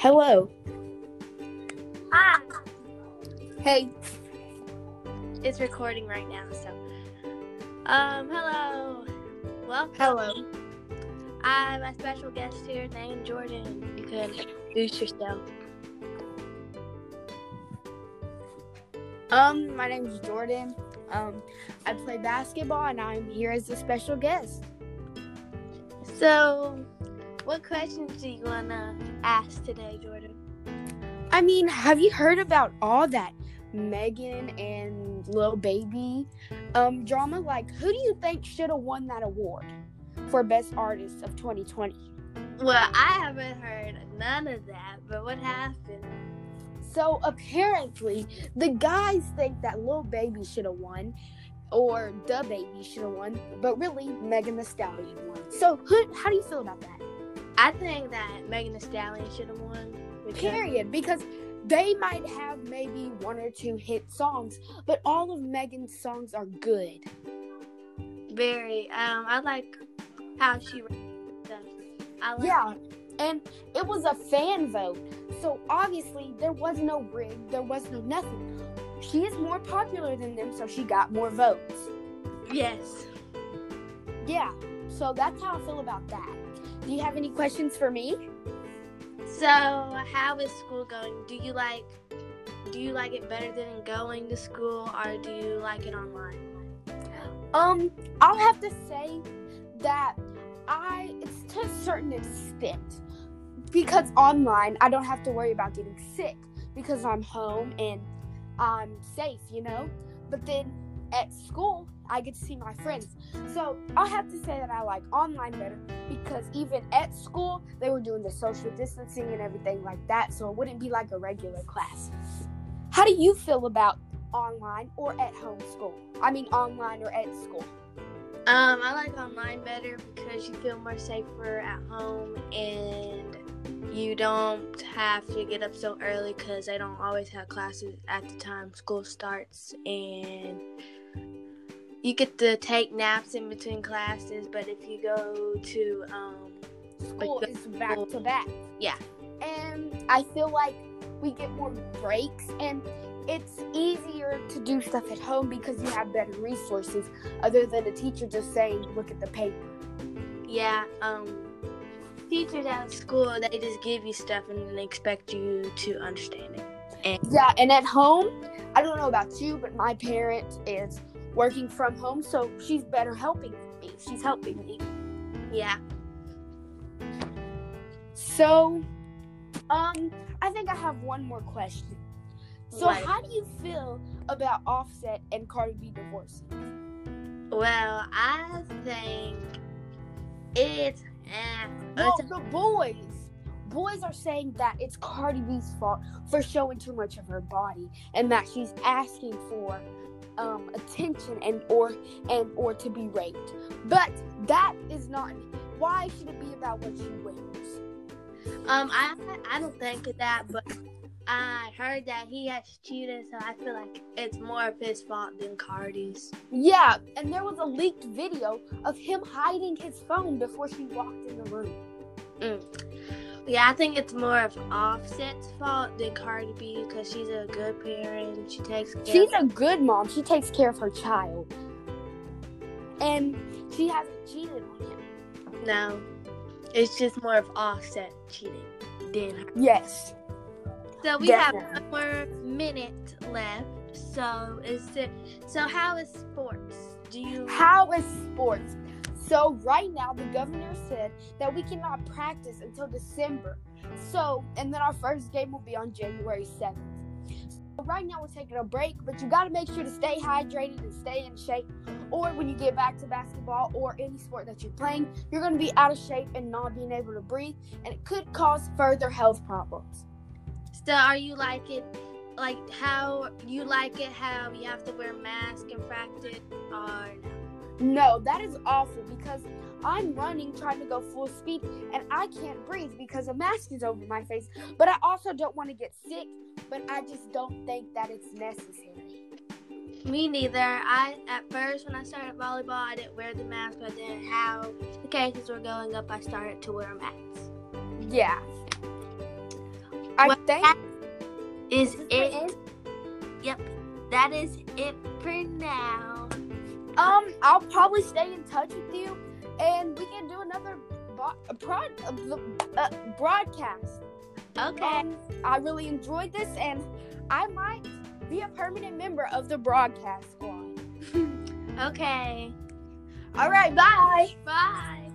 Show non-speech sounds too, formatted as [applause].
Hello. Hi. Hey. It's recording right now, so. Um, hello. Welcome. Hello. I have a special guest here named Jordan. You can introduce yourself. Um, my name is Jordan. Um, I play basketball and I'm here as a special guest. So, what questions do you want to ask today, Jordan? I mean, have you heard about all that Megan and Lil Baby um drama? Like, who do you think should have won that award for Best Artist of 2020? Well, I haven't heard none of that, but what happened? So apparently, the guys think that Lil Baby should have won, or DaBaby should have won, but really Megan Thee Stallion won. So, who, how do you feel about that? I think that Megan Thee Stallion should have won. because- Period. Because they might have maybe one or two hit songs, but all of Megan's songs are good. Very. Um, I like how she. I like Yeah, and it was a fan vote, so obviously there was no rig, there was no nothing. She is more popular than them, so she got more votes. Yes. Yeah, so that's how I feel about that. Do you have any questions for me? So, how is school going? Do you like? Do you like it better than going to school, or do you like it online? Um, I'll have to say that I it's to a certain extent because online I don't have to worry about getting sick because I'm home and I'm safe, you know. But then at school I get to see my friends. So I'll have to say that I like online better because even at school they were doing the social distancing and everything like that, so it wouldn't be like a regular class. How do you feel about online or at home school? I mean online or at school. Um, I like online better because you feel more safer at home and you don't have to get up so early because they don't always have classes at the time school starts and you get to take naps in between classes but if you go to um School Like is back to back. Yeah. And I feel like we get more breaks and it's easier to do stuff at home because you have better resources other than a teacher just saying, look at the paper. yeah um teachers at school they just give you stuff and they expect you to understand it And- Yeah, and at home, I don't know about you, but my parent is working from home, so she's better helping me. She's helping me. yeah So, um, I think I have one more question. So, What? how do you feel about Offset and Cardi B divorcing? well i think it's eh, it's- the boys, boys are saying that it's Cardi B's fault for showing too much of her body, and that she's asking for um, attention and or and or to be raped. But that is not. Why should it be about what she wears? Um, I I don't think of that, but I heard that he has cheated, so I feel like it's more of his fault than Cardi's. Yeah, and there was a leaked video of him hiding his phone before she walked in the room. Yeah, I think it's more of Offset's fault than Cardi B because she's a good parent. She takes care. She's a good mom. She takes care of her child, and she hasn't cheated on him. no, it's just more of Offset cheating than her. Yes. So we Definitely. have one more minute left. So is it? So how is sports? Do you? How is sports? So right now the governor said that we cannot practice until December. So and then our first game will be on January 7th. So right now we're taking a break, but you got to make sure to stay hydrated and stay in shape. Or when you get back to basketball or any sport that you're playing, you're going to be out of shape and not being able to breathe, and it could cause further health problems. So are you like it? Like how you like it? How you have to wear a mask in practice, or no? No, that is awful because I'm running trying to go full speed and I can't breathe because a mask is over my face. But I also don't want to get sick, but I just don't think that it's necessary. Me neither. I at first when I started volleyball, I didn't wear the mask, but then how the cases were going up, I started to wear masks. Yeah. I Well, think that is is it. Yep, that is it for now. Um, I'll probably stay in touch with you, and we can do another bo- uh, broadcast. Okay. Um, I really enjoyed this, and I might be a permanent member of the broadcast squad. [laughs] okay. All right, bye. Bye.